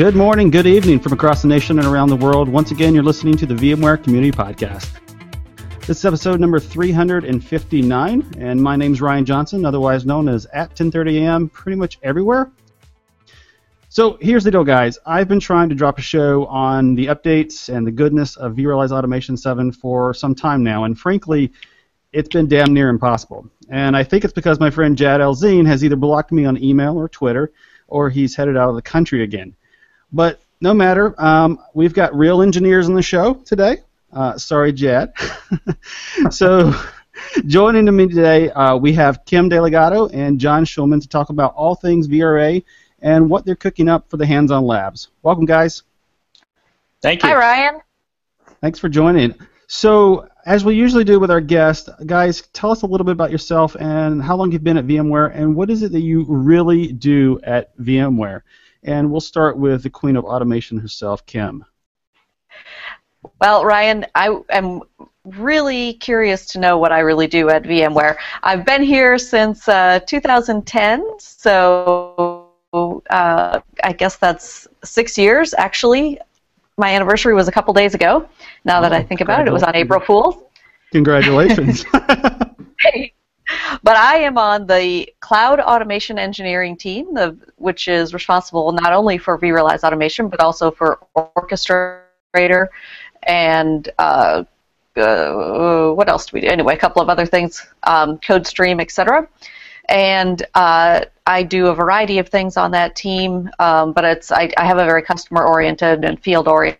Good morning, good evening from across the nation and around the world. Once again, you're listening to the VMware Community Podcast. This is episode number 359, and my name's Ryan Johnson, otherwise known as at tenthirtyam pretty much everywhere. So here's the deal, guys. I've been trying to drop a show on the updates and the goodness of vRealize Automation 7 for some time now, and frankly, it's been damn near impossible. And I think it's because my friend Jad El-Zein has either blocked me on email or Twitter, or he's headed out of the country again. But no matter, um, we've got real engineers on the show today. Uh, sorry, Jad. so, joining me today, uh, we have Kim Delgado and Jon Schulman to talk about all things VRA and what they're cooking up for the hands-on labs. Welcome, guys. Thank you. Hi, Ryan. Thanks for joining. So, as we usually do with our guests, guys, tell us a little bit about yourself and how long you've been at VMware, and what is it that you really do at VMware. And we'll start with the queen of automation herself, Kim. Well, Ryan, I am really curious to know what I really do at VMware. I've been here since uh, 2010, so uh, I guess that's six years, actually. My anniversary was a couple days ago. Now that I think about it, it was on April Fool's. Congratulations. but I am on the cloud automation engineering team, the, which is responsible not only for vRealize automation, but also for orchestrator and uh, uh, what else do we do? Anyway, a couple of other things, um, CodeStream, etc. And uh, I do a variety of things on that team, um, but it's I, I have a very customer-oriented and field-oriented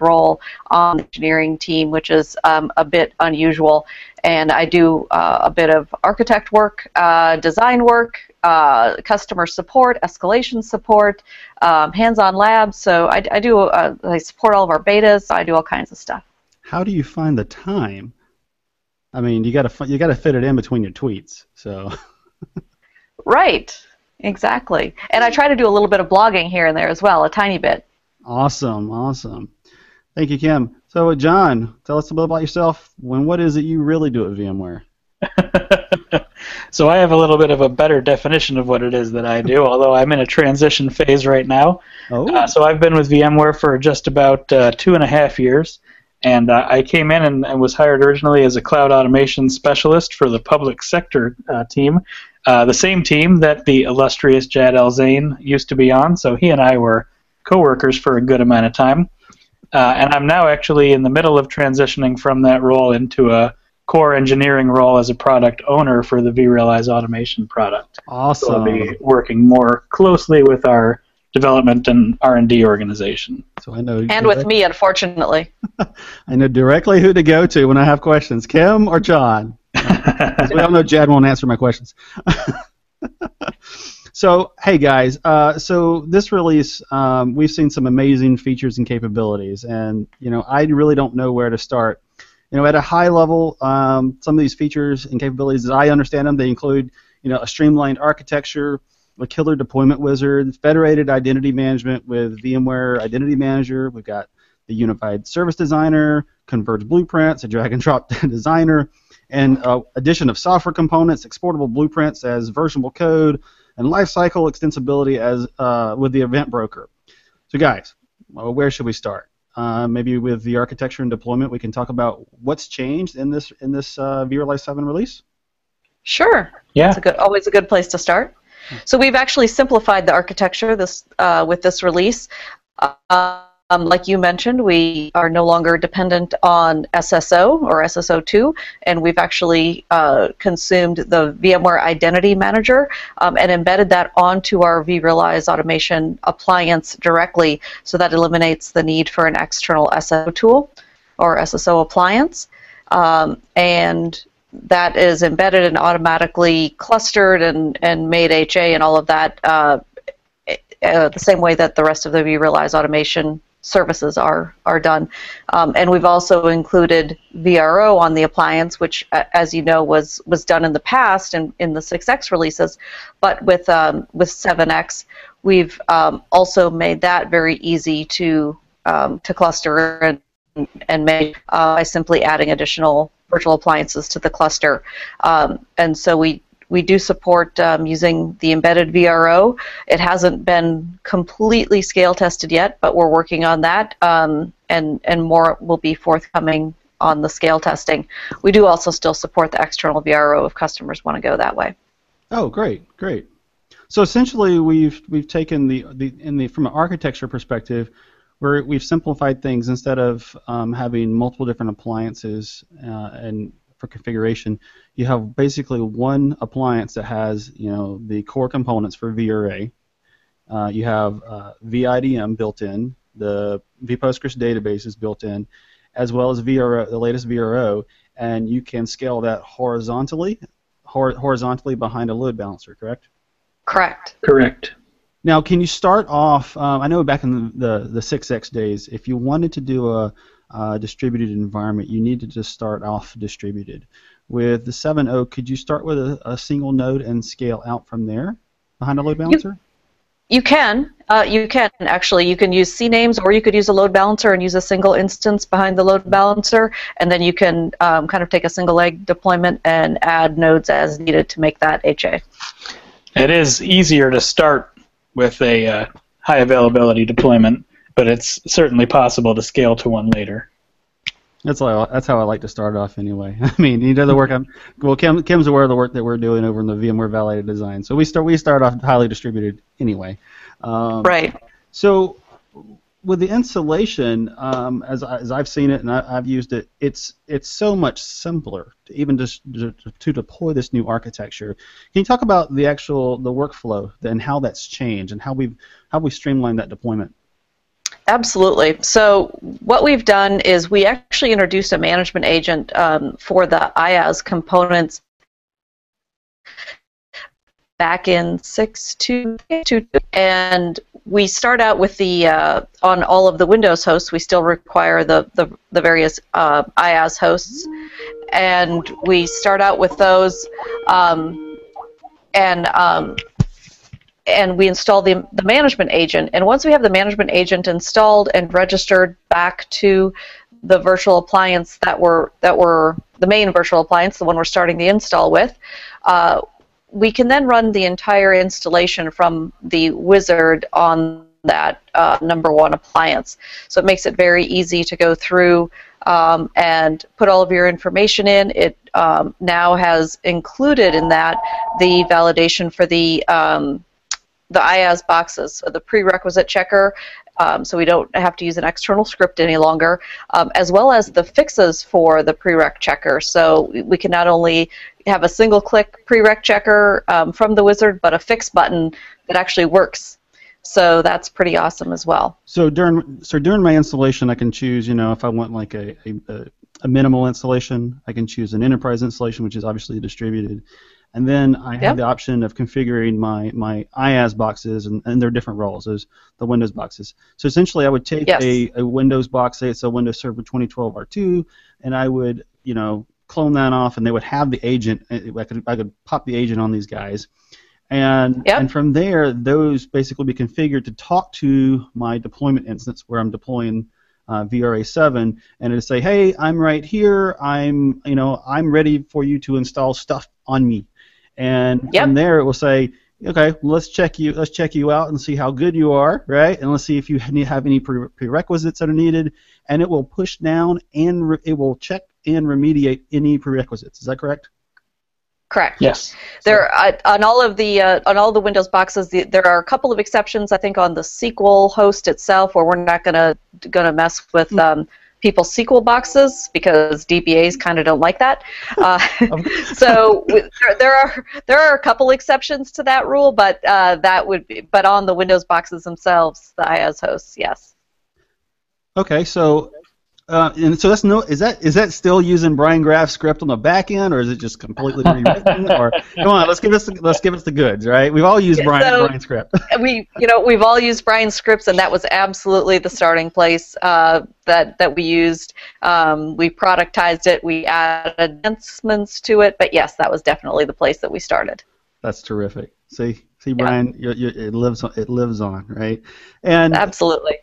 role on the engineering team, which is um, a bit unusual. And I do uh, a bit of architect work, uh, design work, uh, customer support, escalation support, um, hands-on labs. So I, I do uh, I support all of our betas. I do all kinds of stuff. How do you find the time? I mean, you got to you got to fit it in between your tweets. So. right. Exactly. And I try to do a little bit of blogging here and there as well, a tiny bit. Awesome, awesome. Thank you, Kim. So, Jon, tell us a bit about yourself. When what is it you really do at VMware? so I have a little bit of a better definition of what it is that I do, although I'm in a transition phase right now. Oh. Uh, so I've been with VMware for just about uh, two and a half years, and uh, I came in and, and, was hired originally as a cloud automation specialist for the public sector uh, team, uh, the same team that the illustrious Jad El-Zein used to be on. So he and I were coworkers for a good amount of time. Uh, and I'm now actually in the middle of transitioning from that role into a core engineering role as a product owner for the vRealize automation product. Awesome. So I'll be working more closely with our development and R&D organization. So I know And with me, unfortunately. I know directly who to go to when I have questions, Kim or Jon. we all know Jad won't answer my questions. So, hey guys, uh, so this release, um, we've seen some amazing features and capabilities, and you know, I really don't know where to start. You know, at a high level, um, some of these features and capabilities, as I understand them, they include, you know, a streamlined architecture, a killer deployment wizard, federated identity management with VMware Identity Manager. We've got the unified service designer, converged blueprints, a drag and drop designer, and uh, addition of software components, exportable blueprints as versionable code and lifecycle extensibility as uh, with the event broker. So, guys, well, where should we start? Uh, maybe with the architecture and deployment, we can talk about what's changed in this in this uh, vRealize 7 release. Sure. Yeah. It's a good, always a good place to start. So we've actually simplified the architecture this uh, with this release. Uh, Um, like you mentioned, we are no longer dependent on SSO or SSO2, and we've actually uh, consumed the VMware Identity Manager um, and embedded that onto our vRealize automation appliance directly, so that eliminates the need for an external SSO tool or SSO appliance. Um, and that is embedded and automatically clustered and, and made HA and all of that uh, uh, the same way that the rest of the vRealize automation services are are done. Um, and we've also included VRO on the appliance, which, as you know, was was done in the past in, in the 6X releases. But with um, with 7X, we've um, also made that very easy to um, to cluster and and make uh, by simply adding additional virtual appliances to the cluster. Um, and so we we do support um, using the embedded VRO. It hasn't been completely scale tested yet, but we're working on that, um, and and more will be forthcoming on the scale testing. We do also still support the external VRO if customers want to go that way. Oh, great, great. So essentially, we've we've taken the the in the from an architecture perspective, where we've simplified things instead of um, having multiple different appliances uh, and for configuration, you have basically one appliance that has you know the core components for VRA. Uh, you have uh, VIDM built in, the vPostgres database is built in, as well as VRO, the latest VRO, and you can scale that horizontally, hor- horizontally behind a load balancer, correct? Correct. Correct. Now, can you start off? Um, I know back in the, the, the 6X days, if you wanted to do a, uh, distributed environment, you need to just start off distributed. With the 7.0, could you start with a, a, single node and scale out from there behind a load balancer? You, you can. Uh, you can actually. You can use CNAMEs, or you could use a load balancer and use a single instance behind the load balancer, and then you can um, kind of take a single leg deployment and add nodes as needed to make that HA. It is easier to start with a uh, high availability deployment but it's certainly possible to scale to one later. That's how I, that's how I like to start off anyway. I mean, you know the work I'm well. Kim, Kim's aware of the work that we're doing over in the VMware Validated Design, so we start we start off highly distributed anyway. Um, right. So with the installation, um, as, as I've seen it and I, have used it, it's it's so much simpler to even just to, to, deploy this new architecture. Can you talk about the actual the workflow and how that's changed and how we've how we streamlined that deployment? Absolutely. So what we've done is we actually introduced a management agent um, for the IaaS components back in six two two, and we start out with the uh, on all of the Windows hosts. We still require the the, the various uh, IaaS hosts, and we start out with those. Um, and um, and we install the, the management agent. And once we have the management agent installed and registered back to the virtual appliance that we're that we're the main virtual appliance, the one we're starting the install with, uh, we can then run the entire installation from the wizard on that uh, number one appliance. So it makes it very easy to go through um, and put all of your information in. It um, now has included in that the validation for the um, the IaaS boxes, the prerequisite checker, um, so we don't have to use an external script any longer, um, as well as the fixes for the prereq checker. So we can not only have a single click prereq checker um, from the wizard, but a fix button that actually works. So that's pretty awesome as well. So during so during my installation, I can choose, you know, if I want like a, a, a minimal installation, I can choose an enterprise installation, which is obviously distributed. And then I have yep. the option of configuring my, my IaaS boxes, and, and they're different roles as the Windows boxes. So essentially, I would take yes. a, a Windows box, say it's a Windows Server 2012 R2, and I would, you know, clone that off, and they would have the agent. Uh, I could, I could pop the agent on these guys. And, yep. and from there, those basically be configured to talk to my deployment instance where I'm deploying uh, VRA7, and it'll say, "Hey, I'm right here. I'm, you know, I'm ready for you to install stuff on me." And yep. from there it will say, okay, let's check you let's check you out and see how good you are, right? And let's see if you have any prerequisites that are needed, and it will push down and re- it will check and remediate any prerequisites. Is that correct? Correct. Yes. There uh, on all of the uh, on all the Windows boxes, the, there are a couple of exceptions. I think on the SQL host itself, where we're not gonna gonna mess with um, people's SQL boxes because DBAs kind of don't like that. Uh, so there, there are there are a couple exceptions to that rule, but uh, that would be but on the Windows boxes themselves, the IaaS hosts, yes. Okay, so uh, and so that's no is that is that still using Brian Graf's script on the back end, or is it just completely rewritten? or come on, let's give us the, let's give us the goods, right? We've all used Yeah, Brian so- Brian's script. we you know we've all used Brian's scripts and that was absolutely the starting place uh, that that we used. Um, we productized it, we added enhancements to it, but yes, that was definitely the place that we started. That's terrific. See, see, Brian, you you it lives on, it lives on, right? And Absolutely.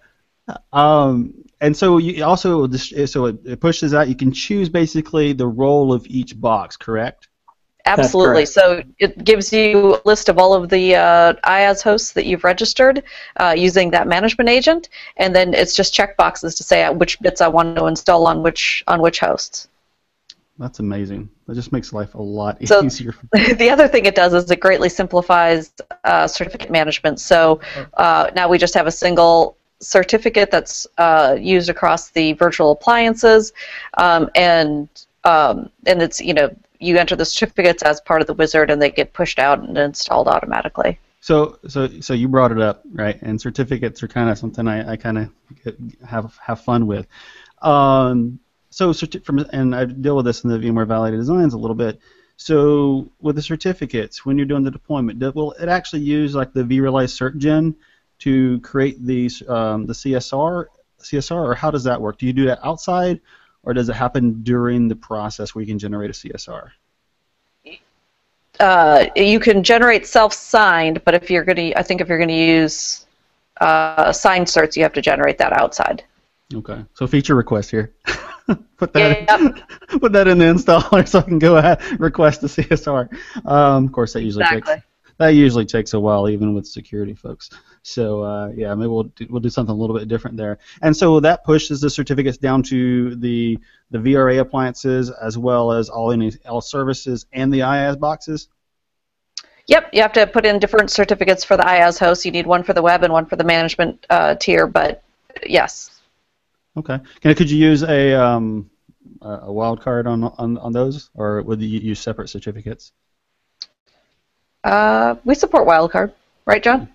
um, and so you also so it, it pushes out. You can choose basically the role of each box, correct? Absolutely. correct. So it gives you a list of all of the uh, IaaS hosts that you've registered uh, using that management agent, and then it's just checkboxes to say uh, which bits I want to install on which on which hosts. That's amazing. That just makes life a lot easier So- easier. the other thing it does is it greatly simplifies uh, certificate management. So uh, now we just have a single certificate that's uh, used across the virtual appliances, um, and um, and it's you know you enter the certificates as part of the wizard, and they get pushed out and installed automatically. So, so, so you brought it up, right? And certificates are kind of something I, I kind of have have fun with. Um, so, certi- from and I deal with this in the VMware Validated Designs a little bit. So, with the certificates, when you're doing the deployment, will it actually use like the vRealize CertGen to create these um, the CSR, CSR, or how does that work? Do you do that outside, or does it happen during the process where you can generate a CSR? Uh, you can generate self-signed, but if you're going to, I think if you're going to use uh, signed certs, you have to generate that outside. Okay, so feature request here. Put that. Yep. put that in the installer so I can go ahead request the CSR. Um, of course, that usually Exactly. takes that usually takes a while, even with security folks. So uh, yeah, maybe we'll do, we'll do something a little bit different there. And so that pushes the certificates down to the the VRA appliances as well as all any all services and the IaaS boxes. Yep, you have to put in different certificates for the IaaS host. You need one for the web and one for the management uh, tier, but yes. Okay. Can, could you use a um, a a wild card on, on on those, or would you use separate certificates? Uh, we support wildcard, right, Jon?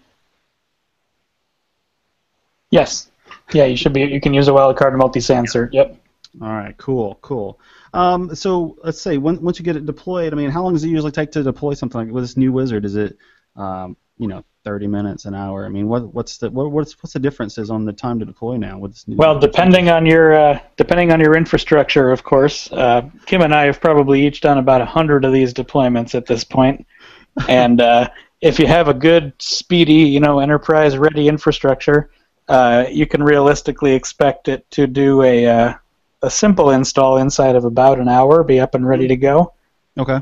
Yes. Yeah, you should be. You can use a wildcard multi-sensor. Yep. All right, cool, cool. Um, so let's say when, once you get it deployed, I mean, how long does it usually take to deploy something like with this new wizard? Is it, um, you know, 30 minutes, an hour? I mean, what, what's the what, what's what's the differences on the time to deploy now with this new? Well, depending on your uh, depending on your infrastructure, of course. Uh, Kim and I have probably each done about a hundred of these deployments at this point, and uh, if you have a good, speedy, you know, enterprise-ready infrastructure, uh, you can realistically expect it to do a uh, a simple install inside of about an hour, be up and ready to go. Okay.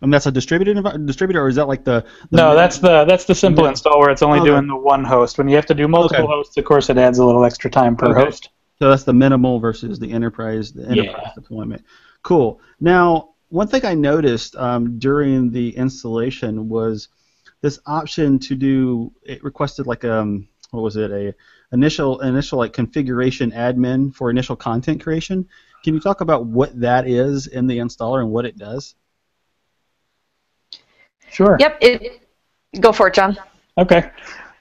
And that's a distributed envi- distributor, or is that like the? the No, that's the that's the simple Yeah. install where it's only Okay. doing the one host. When you have to do multiple Okay. hosts, of course, it adds a little extra time per Okay. host. So that's the minimal versus the enterprise, the enterprise Yeah. deployment. Cool. Now, one thing I noticed um, during the installation was this option to do. It requested like um, what was it? A initial initial like configuration admin for initial content creation. Can you talk about what that is in the installer and what it does? Sure. Yep. It. Go for it, Jon. Okay.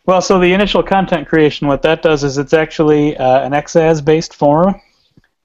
Well, so the initial content creation, what that does is it's actually uh, an XaaS-based form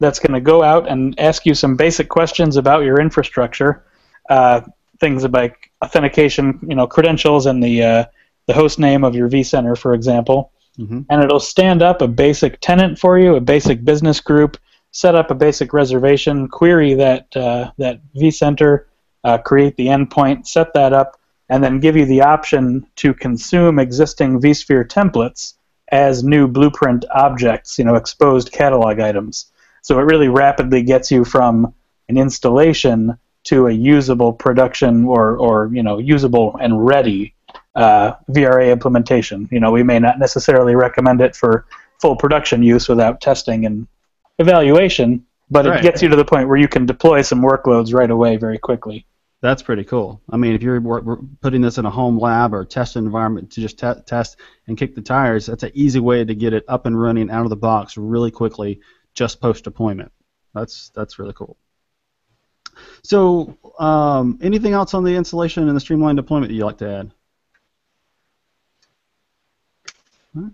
that's going to go out and ask you some basic questions about your infrastructure, uh, things about authentication, you know, credentials, and the uh, the host name of your vCenter, for example. Mhm. And it'll stand up a basic tenant for you, a basic business group, set up a basic reservation, query that uh, that vCenter, uh, create the endpoint, set that up, and then give you the option to consume existing vSphere templates as new blueprint objects, you know, exposed catalog items. So it really rapidly gets you from an installation to a usable production or, or you know, usable and ready uh, VRA implementation. You know, we may not necessarily recommend it for full production use without testing and evaluation, but Right. it gets you to the point where you can deploy some workloads right away very quickly. That's pretty cool. I mean, if you're putting this in a home lab or test environment to just te- test and kick the tires, that's an easy way to get it up and running out of the box really quickly, just post deployment. That's that's really cool. So, um, anything else on the installation and the streamlined deployment that you'd like to add? Right.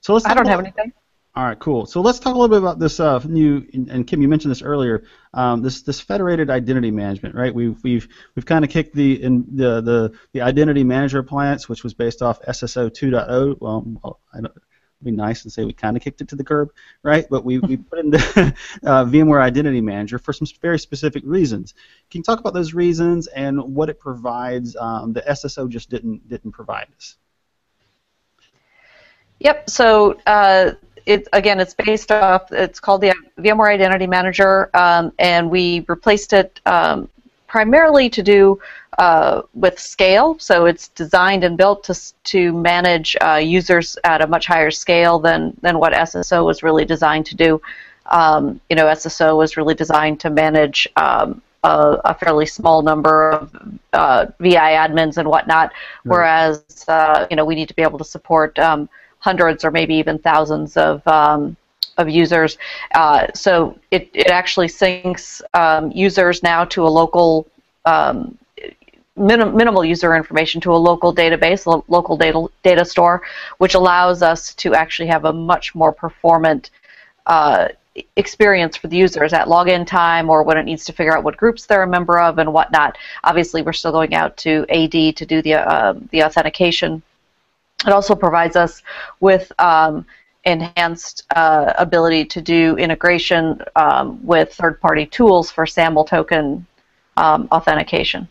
So let's. I don't have anything. all right, cool. So let's talk a little bit about this uh, new, and Kim, you mentioned this earlier. Um, this this federated identity management, right? We've we've we've kind of kicked the in the, the the identity manager appliance, which was based off SSO 2.0. Well, well, I don't. Be nice and say we kind of kicked it to the curb, right? But we, we put in the uh, VMware Identity Manager for some very specific reasons. Can you talk about those reasons and what it provides? Um, the SSO just didn't didn't provide us. Yep. So uh, it again, it's based off. It's called the VMware Identity Manager, um, and we replaced it um, primarily to do uh, with scale. So it's designed and built to to manage uh, users at a much higher scale than than what SSO was really designed to do. Um, you know, SSO was really designed to manage. Um, a, a fairly small number of uh, VI admins and whatnot, whereas uh, you know we need to be able to support um, hundreds or maybe even thousands of um, of users. Uh, so it, it actually syncs um, users now to a local um, minim- minimal user information to a local database, lo- local data data store, which allows us to actually have a much more performant uh, experience for the users at login time or when it needs to figure out what groups they're a member of and whatnot. Obviously, we're still going out to AD to do the uh, the authentication. It also provides us with um, enhanced uh, ability to do integration um, with third-party tools for SAML token um, authentication.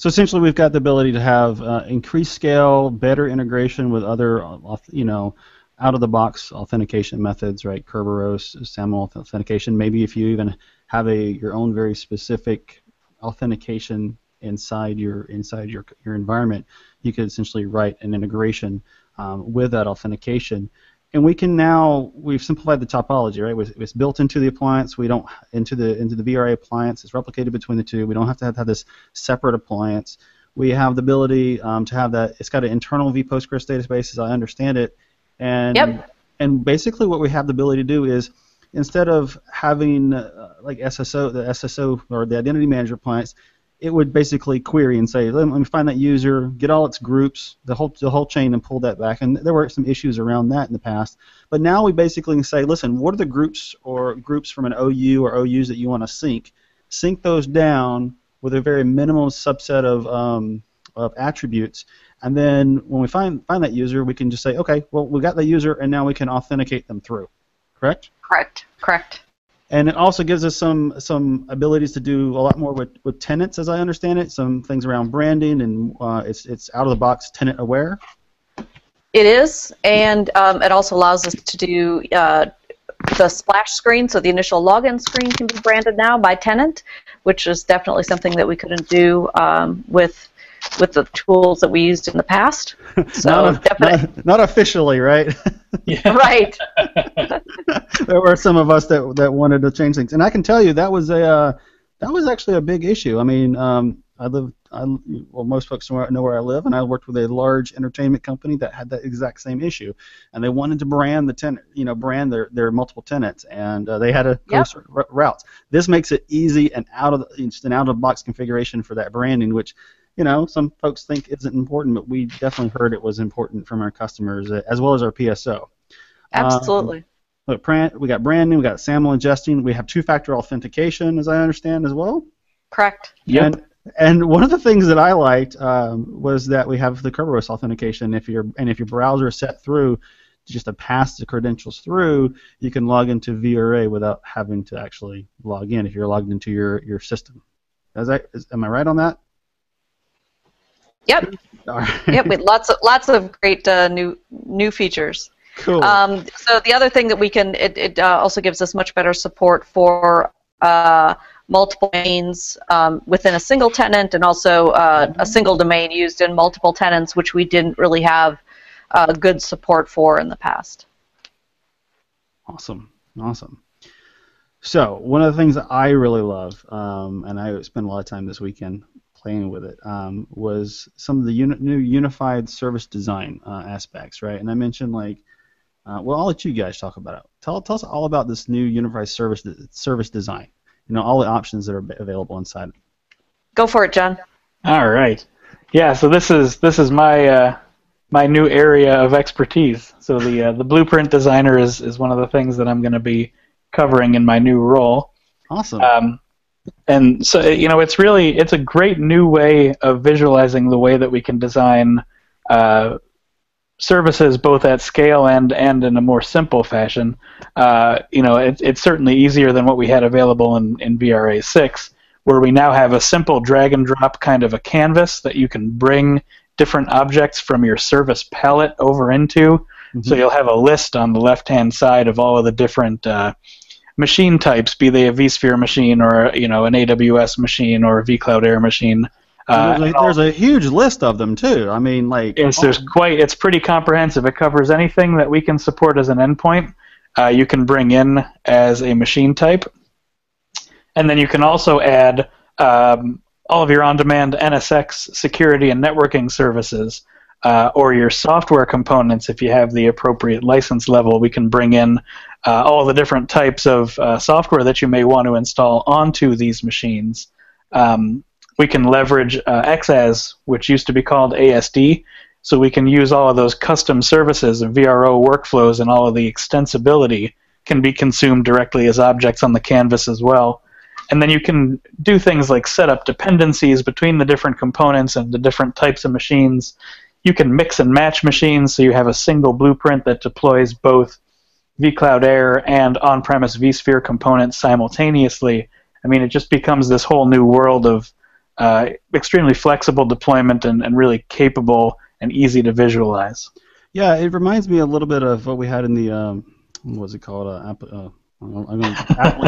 So essentially, we've got the ability to have uh, increased scale, better integration with other, uh, you know, out-of-the-box authentication methods, right? Kerberos, SAML authentication. Maybe if you even have a your own very specific authentication inside your inside your your environment, you could essentially write an integration um, with that authentication. And we can now we've simplified the topology, right? It's it's built into the appliance. We don't into the into the VRA appliance. It's replicated between the two. We don't have to have, have this separate appliance. We have the ability um, to have that. It's got an internal vPostgres database, as I understand it, and Yep. and basically what we have the ability to do is instead of having uh, like SSO, the SSO or the identity manager appliance, it would basically query and say, let me find that user, get all its groups, the whole the whole chain, and pull that back. And there were some issues around that in the past. But now we basically say, listen, what are the groups or groups from an OU or OUs that you want to sync? Sync those down with a very minimal subset of um, of attributes. And then when we find find that user, we can just say, okay, well, we got the user, and now we can authenticate them through. Correct? Correct. Correct. And it also gives us some some abilities to do a lot more with, with tenants, as I understand it. Some things around branding, and uh, it's it's out of the box tenant aware. It is, and um, it also allows us to do uh, the splash screen. So the initial login screen can be branded now by tenant, which is definitely something that we couldn't do um, with with the tools that we used in the past. So not, definitely, not, not officially, right? Yeah. right. there were some of us that that wanted to change things, and I can tell you that was a uh, that was actually a big issue. I mean, um, I live, I, well, most folks know where, I live, and I worked with a large entertainment company that had that exact same issue, and they wanted to brand the tenant, you know, brand their their multiple tenants, and uh, they had to go Yep. r- routes. This makes it easy and out of the, just an out of the box configuration for that branding, which you know, some folks think isn't important, but we definitely heard it was important from our customers uh, as well as our PSO. Absolutely. Look, brand, we got branding, we got SAML ingesting, we have two-factor authentication, as I understand as well. Correct. Yep. And and one of the things that I liked um, was that we have the Kerberos authentication. If your and if your browser is set through just to pass the credentials through, you can log into VRA without having to actually log in if you're logged into your your system. Is that is, am I right on that? Yep. Right. Yep. With lots of lots of great uh, new new features. cool. Um, so the other thing that we can, it, it uh, also gives us much better support for uh, multiple domains um, within a single tenant and also uh, a single domain used in multiple tenants, which we didn't really have uh, good support for in the past. Awesome, awesome. So one of the things that I really love, um, and I spent a lot of time this weekend playing with it, um, was some of the uni- new unified service design uh, aspects, right? And I mentioned like, uh, well, I'll let you guys talk about it. Tell, tell us all about this new unified service service design. You know, all the options that are available inside. Go for it, Jon. All right. Yeah. So this is this is my uh, my new area of expertise. So the uh, the blueprint designer is is one of the things that I'm going to be covering in my new role. Awesome. Um, and so you know, it's really it's a great new way of visualizing the way that we can design uh, services both at scale and and in a more simple fashion. Uh, you know, it, it's certainly easier than what we had available in in VRA six, where we now have a simple drag and drop kind of a canvas that you can bring different objects from your service palette over into. Mm-hmm. So you'll have a list on the left hand side of all of the different uh, machine types, be they a vSphere machine or you know an AWS machine or a vCloud Air machine. Uh, there's, a, there's, a, huge list of them too. I mean, like yes, there's quite. It's pretty comprehensive. It covers anything that we can support as an endpoint. Uh, you can bring in as a machine type, and then you can also add um, all of your on-demand NSX security and networking services uh, or your software components, if you have the appropriate license level, we can bring in uh, all the different types of uh, software that you may want to install onto these machines. Um, we can leverage uh, XaaS, which used to be called ASD, so we can use all of those custom services and VRO workflows and all of the extensibility can be consumed directly as objects on the canvas as well. And then you can do things like set up dependencies between the different components and the different types of machines you can mix and match machines, so you have a single blueprint that deploys both vCloud Air and on-premise vSphere components simultaneously. I mean, it just becomes this whole new world of uh, extremely flexible deployment and, and really capable and easy to visualize. Yeah, it reminds me a little bit of what we had in the um, what was it called? Uh, uh, I mean,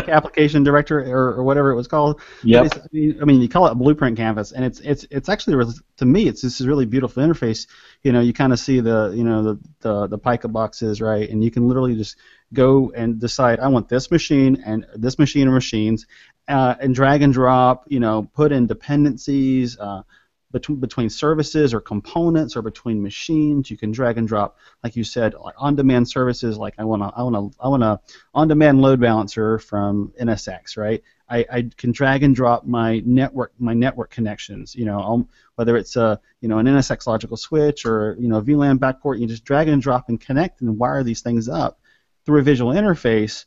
application director or, or, whatever it was called. Yeah. I mean, I mean, you call it a blueprint canvas, and it's it's it's actually to me, it's this is really beautiful interface. You know, you kind of see the you know the, the the pica boxes, right? And you can literally just go and decide, I want this machine and this machine or machines, uh, and drag and drop. You know, put in dependencies. Uh, between between services or components or between machines. You can drag and drop, like you said, like on-demand services. Like I want to I want to I want a on-demand load balancer from NSX, right? I, I can drag and drop my network my network connections. You know, um, whether it's a you know an NSX logical switch or you know VLAN backport, you just drag and drop and connect and wire these things up through a visual interface.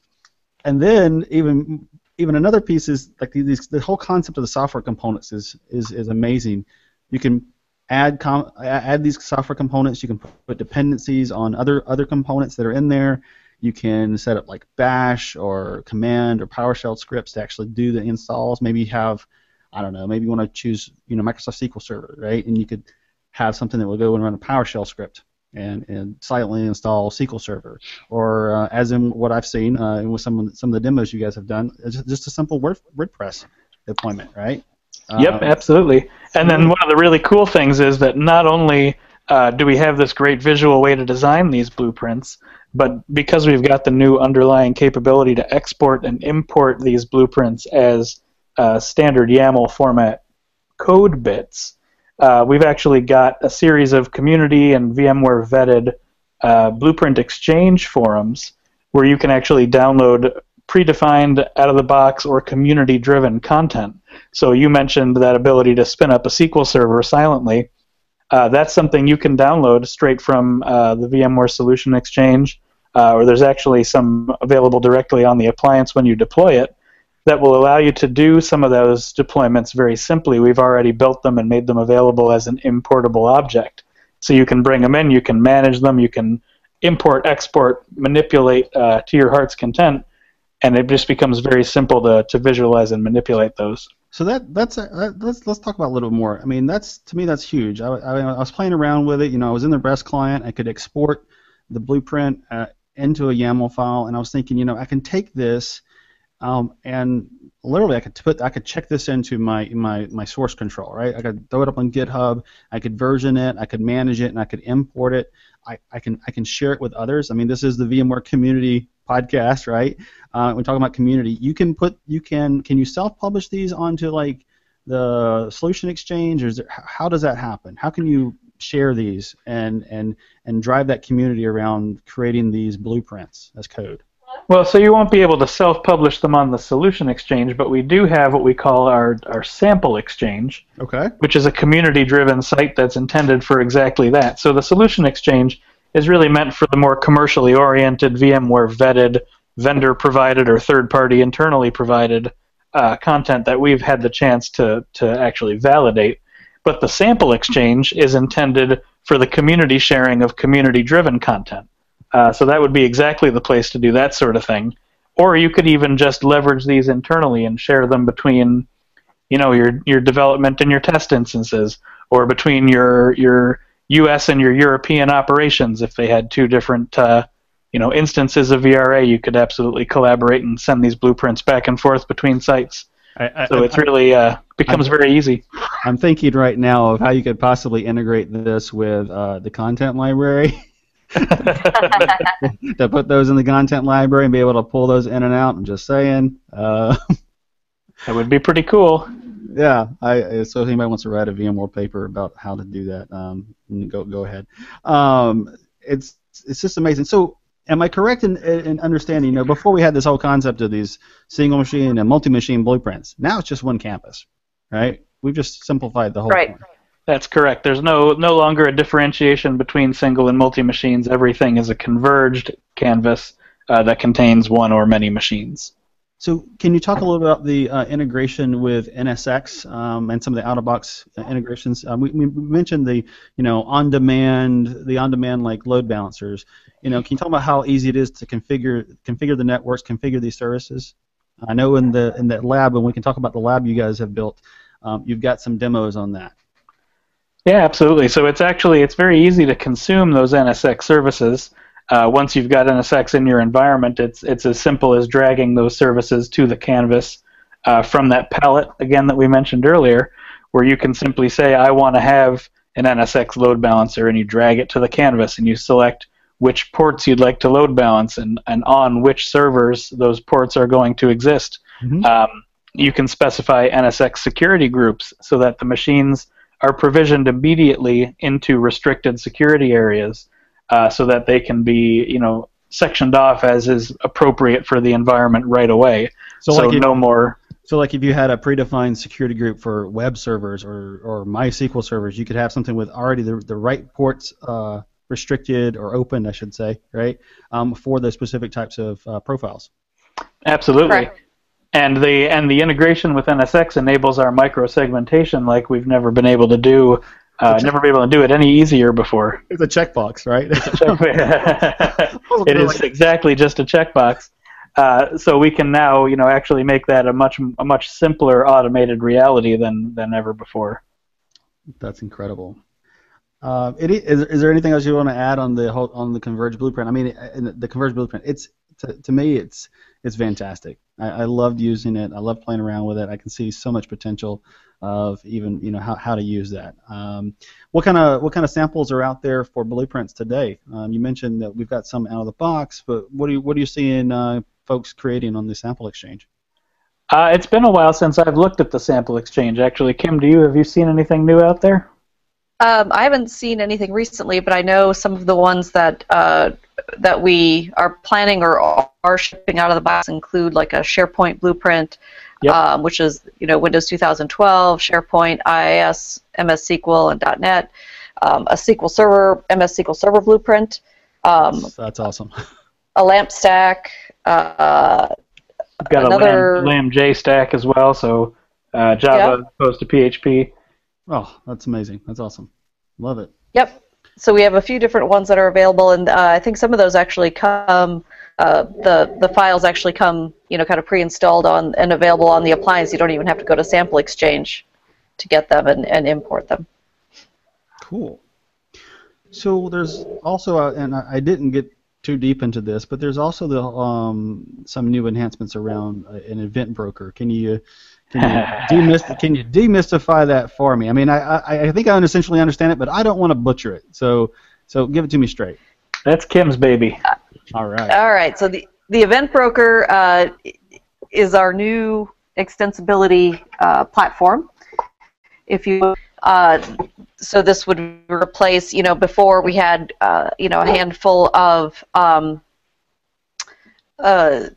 And then even even another piece is like these, the whole concept of the software components is is, is amazing. You can add com- add these software components. You can put dependencies on other other components that are in there. You can set up like Bash or Command or PowerShell scripts to actually do the installs. Maybe you have, I don't know, maybe you want to choose you know Microsoft SQL Server, right? And you could have something that will go and run a PowerShell script and, and silently install SQL Server, or uh, as in what I've seen uh, with some of the, some of the demos you guys have done, just, just a simple Word, WordPress deployment, right? Yep, um, absolutely. And then one of the really cool things is that not only uh, do we have this great visual way to design these blueprints, but because we've got the new underlying capability to export and import these blueprints as uh, standard YAML format code bits, uh, we've actually got a series of community and VMware vetted uh, blueprint exchange forums where you can actually download predefined out of the box or community driven content. So you mentioned that ability to spin up a SQL server silently. Uh, that's something you can download straight from uh, the VMware Solution Exchange, uh, or there's actually some available directly on the appliance when you deploy it that will allow you to do some of those deployments very simply. We've already built them and made them available as an importable object. So you can bring them in, you can manage them, you can import, export, manipulate uh, to your heart's content and it just becomes very simple to, to visualize and manipulate those. So that that's uh, let's let's talk about a little bit more. I mean, that's to me that's huge. I, I, I, was playing around with it. You know, I was in the REST client. I could export the blueprint uh, into a YAML file, and I was thinking, you know, I can take this um, and literally I could put I could check this into my my my source control, right? I could throw it up on GitHub. I could version it. I could manage it, and I could import it I, I can I can share it with others. I mean, this is the VMware community podcast, right? Uh, we're talking about community. You can put you can can you self-publish these onto like the solution exchange, or there, how does that happen? How can you share these and and and drive that community around creating these blueprints as code? Well, so you won't be able to self-publish them on the Solution Exchange, but we do have what we call our, our Sample Exchange, Okay. which is a community-driven site that's intended for exactly that. So the Solution Exchange is really meant for the more commercially oriented, VMware vetted, vendor-provided or third-party internally provided uh, content that we've had the chance to to actually validate. But the Sample Exchange is intended for the community sharing of community-driven content. Uh, so that would be exactly the place to do that sort of thing. Or you could even just leverage these internally and share them between, you know, your your development and your test instances, or between your your U.S. and your European operations. If they had two different, uh, you know, instances of VRA, you could absolutely collaborate and send these blueprints back and forth between sites. I, I, So it's really uh, becomes very easy. I'm thinking right now of how you could possibly integrate this with uh, the content library. to put those in the content library and be able to pull those in and out. I'm just saying. Uh, That would be pretty cool. yeah, I, so if anybody wants to write a VMware paper about how to do that, um, go go ahead. Um, it's it's just amazing. So, am I correct in, in understanding? You know, before we had this whole concept of these single machine and multi machine blueprints, now it's just one canvas, right? We've just simplified the whole Right. thing. That's correct. There's no no longer a differentiation between single and multi machines. Everything is a converged canvas uh, that contains one or many machines. So, can you talk a little about the uh, integration with NSX um, and some of the out-of-box uh, integrations? Um, we, we mentioned the, you know, on-demand, the on-demand like load balancers. You know, can you talk about how easy it is to configure configure the networks, configure these services? I know in the in that lab, and we can talk about the lab you guys have built. Um, you've got some demos on that. Yeah, absolutely. So it's actually it's very easy to consume those NSX services. Uh, once you've got NSX in your environment, it's it's as simple as dragging those services to the canvas uh, from that palette again that we mentioned earlier, where you can simply say I want to have an NSX load balancer, and you drag it to the canvas, and you select which ports you'd like to load balance, and, and on which servers those ports are going to exist. Mhm. Um, you can specify NSX security groups so that the machines are provisioned immediately into restricted security areas uh, so that they can be, you know, sectioned off as is appropriate for the environment right away. So, So, like if, no more. so like if you had a predefined security group for web servers or, or MySQL servers, you could have something with already the, the right ports uh, restricted or open, I should say, right, um, for those specific types of uh, profiles. Absolutely. Correct. And the and the integration with NSX enables our micro segmentation like we've never been able to do. Uh, never been able to do it any easier before. It's a checkbox, right? it is exactly just a checkbox. Uh, so we can now, you know, actually make that a much a much simpler automated reality than than ever before. That's incredible. Uh, it, is, is there anything else you want to add on the whole, on the Converge blueprint? I mean, the Converge blueprint. It's to, to me, it's it's fantastic. I, I loved using it. I love playing around with it. I can see so much potential of even you know how, how to use that. Um, what kind of what kind of samples are out there for blueprints today? Um, you mentioned that we've got some out of the box, but what do you what are you seeing uh, folks creating on the sample exchange? Uh, it's been a while since I've looked at the sample exchange. Actually, Kim, do you have you seen anything new out there? Um, I haven't seen anything recently, but I know some of the ones that uh, that we are planning or are shipping out of the box include like a SharePoint blueprint, Yep. um, which is you know Windows 2012, SharePoint, IIS, MS SQL, and .NET, um, a SQL Server, MS SQL Server blueprint, um, That's awesome. a LAMP stack. Uh, We've got Another- a Lam, Lam J stack as well, so uh, Java as opposed to PHP. Oh, that's amazing. That's awesome. Love it. Yep. So we have a few different ones that are available, and uh, I think some of those actually come. Uh, the the files actually come, you know, kind of pre-installed on and available on the appliance. You don't even have to go to Sample Exchange to get them and, and import them. Cool. So there's also, uh, and I I didn't get too deep into this, but there's also the um, some new enhancements around uh, an event broker. Can you can you, demyst- can you demystify that for me? I mean, I, I I think I essentially understand it, but I don't want to butcher it. So So give it to me straight. That's Kim's baby. All right. All right. So the the event broker uh, is our new extensibility uh, platform. If you uh, so this would replace, you know, before we had, uh, you know, a handful of um, uh,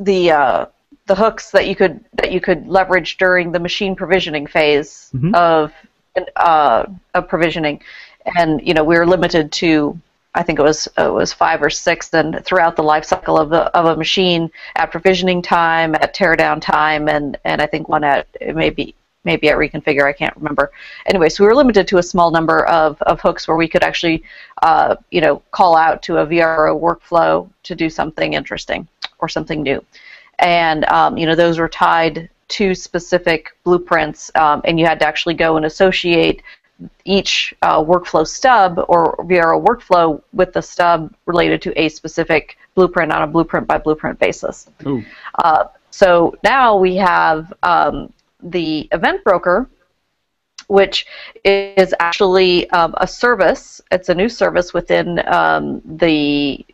the uh, the hooks that you could that you could leverage during the machine provisioning phase Mhm. of uh, of provisioning, and you know we were limited to I think it was it was five or six, Then throughout the life cycle of the of a machine at provisioning time, at teardown time, and and I think one at maybe maybe at reconfigure. I can't remember. Anyway, so we were limited to a small number of, of hooks where we could actually, uh, you know, call out to a VRO workflow to do something interesting or something new, and um, you know those were tied to specific blueprints, um, and you had to actually go and associate each uh, workflow stub or VRO workflow with the stub related to a specific blueprint on a blueprint by blueprint basis. Uh, so now we have um, the event broker, which is actually um, a service. It's a new service within um, the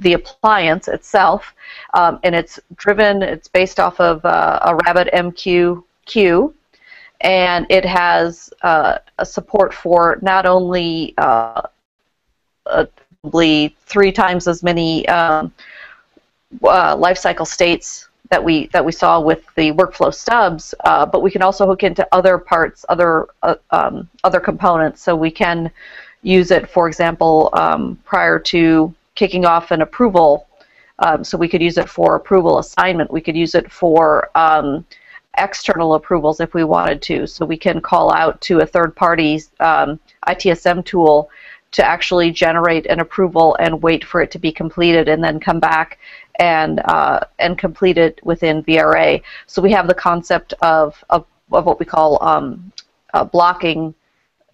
the appliance itself, um, and it's driven. It's based off of uh, a RabbitMQ, and it has uh, a support for not only uh, uh, probably three times as many um, uh, life cycle states that we that we saw with the workflow stubs, uh, but we can also hook into other parts, other uh, um, other components. So we can use it, for example, um, prior to kicking off an approval. Um, so we could use it for approval assignment. We could use it for um, external approvals if we wanted to. So we can call out to a third party um, ITSM tool to actually generate an approval and wait for it to be completed and then come back and uh, and complete it within VRA. So we have the concept of of, of what we call um, uh, blocking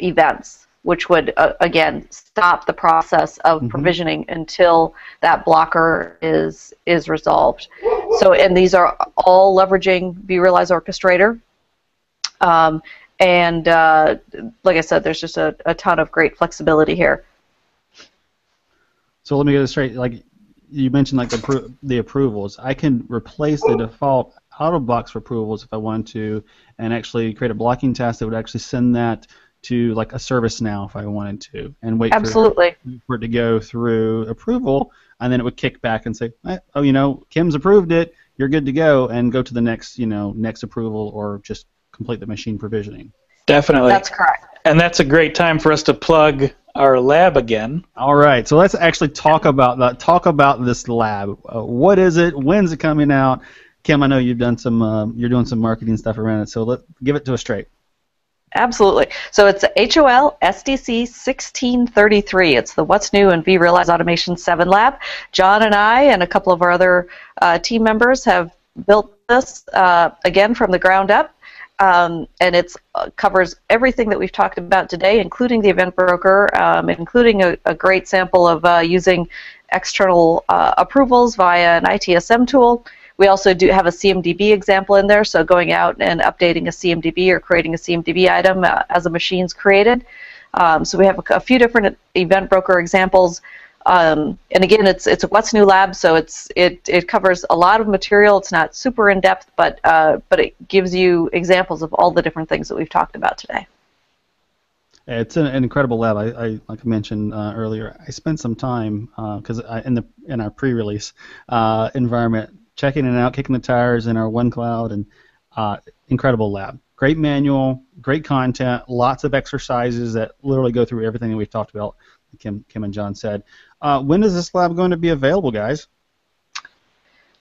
events, which would uh, again stop the process of provisioning until that blocker is is resolved. So and these are all leveraging vRealize Orchestrator. Um, and uh, like I said, there's just a, a ton of great flexibility here. So let me get this straight. Like you mentioned, like the appro- the approvals, I can replace the default out of box approvals if I wanted to, and actually create a blocking task that would actually send that to like a ServiceNow if I wanted to, and wait for, Absolutely. for it to go through approval, and then it would kick back and say, eh, oh, you know, Kim's approved it, you're good to go, and go to the next, you know, next approval or just complete the machine provisioning. Definitely. That's correct. and that's a great time for us to plug our lab again. All right, so let's actually talk about that. Talk about this lab. Uh, what is it? When's it coming out? Kim, I know you've done some. Um, you're doing some marketing stuff around it, so let give it to us straight. Absolutely. So it's HOL SDC 1633. It's the What's New in vRealize Automation 7 lab. Jon and I and a couple of our other uh, team members have built this uh, again from the ground up. Um, and it uh, covers everything that we've talked about today, including the event broker, um, including a, a great sample of uh, using external uh, approvals via an ITSM tool. We also do have a CMDB example in there, so going out and updating a CMDB or creating a CMDB item uh, as a machine's created. Um, so we have a, a few different event broker examples. Um, and again, it's it's a what's new lab, so it's it it covers a lot of material. It's not super in depth, but uh, but it gives you examples of all the different things that we've talked about today. It's an, an incredible lab. I, I like I mentioned uh, earlier. I spent some time because I in the in our pre-release uh, environment checking it out, kicking the tires in our OneCloud, and uh, incredible lab. Great manual, great content, lots of exercises that literally go through everything that we've talked about. Kim, Kim and Jon said. Uh, when is this lab going to be available, guys?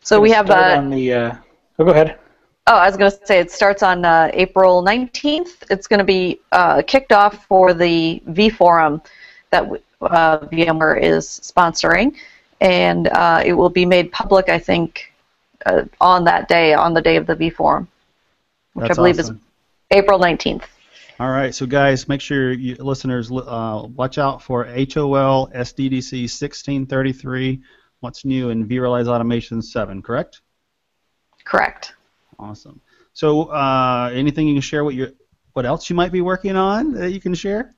So we have uh, on the. Uh, oh, go ahead. Oh, I was going to say it starts on uh, April 19th. It's going to be uh, kicked off for the vForum that uh, VMware is sponsoring, and uh, it will be made public, I think, uh, on that day, on the day of the vForum, which That's I believe awesome. is April 19th. All right, so guys, make sure you listeners uh, watch out for HOL SDDC 1633. What's new in vRealize Automation 7? Correct? Correct. Awesome. So, uh, anything you can share? What you what else you might be working on that you can share?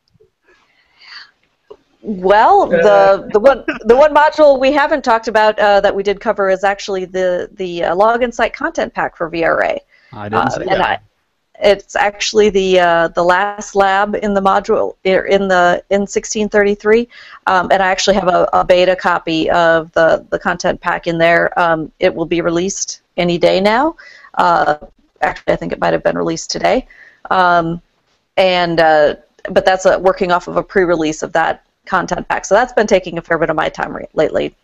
Well, the the one the one module we haven't talked about uh, that we did cover is actually the the uh, Log Insight content pack for VRA. I didn't see and that. I, it's actually the uh, the last lab in the module er, in the in 1633, um, and I actually have a, a beta copy of the the content pack in there. Um, it will be released any day now. Uh, actually, I think it might have been released today, um, and uh, but that's uh working off of a pre-release of that content pack. So that's been taking a fair bit of my time re- lately.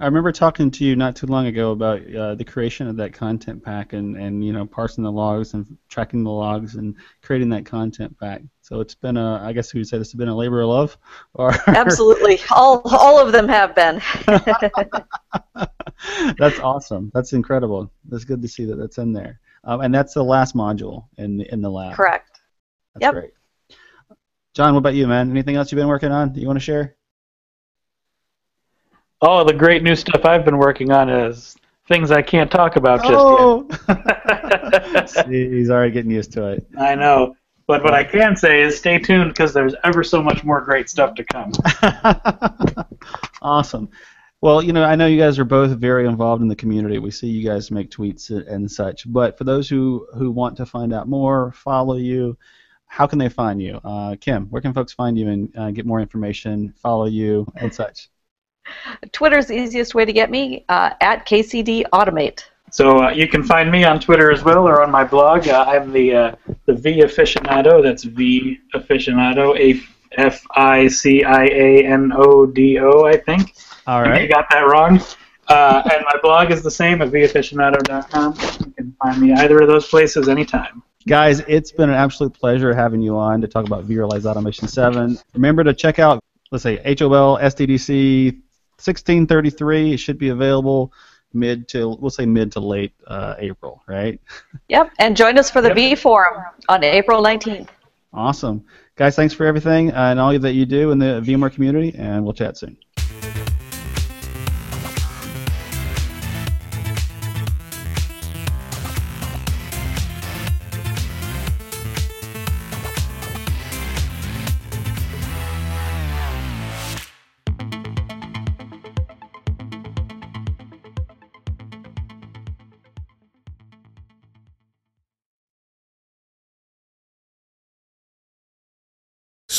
I remember talking to you not too long ago about uh, the creation of that content pack and, and you know parsing the logs and tracking the logs and creating that content pack. So it's been a I guess we would say this has been a labor of love. Or Absolutely, all all of them have been. that's awesome. That's incredible. That's good to see that that's in there. Um, and that's the last module in the in the lab. Correct. That's Yep. great. Jon, what about you, man? Anything else you've been working on that you want to share? All the great new stuff I've been working on is things I can't talk about just oh! yet. See, he's already getting used to it. I know. But what I can say is stay tuned because there's ever so much more great stuff to come. awesome. Well, you know, I know you guys are both very involved in the community. We see you guys make tweets and such. But for those who, who want to find out more, follow you, how can they find you? Uh, Kim, where can folks find you and uh, get more information, follow you, and such? Twitter's the easiest way to get me uh, at KCD Automate. So uh, you can find me on Twitter as well or on my blog. Uh, I'm the uh, the V aficionado. That's V aficionado. A F I C I A N O D O. I think. All right. You got that wrong. Uh, and my blog is the same at vaficionado.com. You can find me either of those places anytime. Guys, it's been an absolute pleasure having you on to talk about vRealize Automation 7. Remember to check out, let's say, HOL SDDC 1633. It should be available mid to, we'll say mid to late uh, April, right? Yep, and join us for the Yep. vForum on April 19th. Awesome. Guys, thanks for everything and all that you do in the VMware community, and we'll chat soon.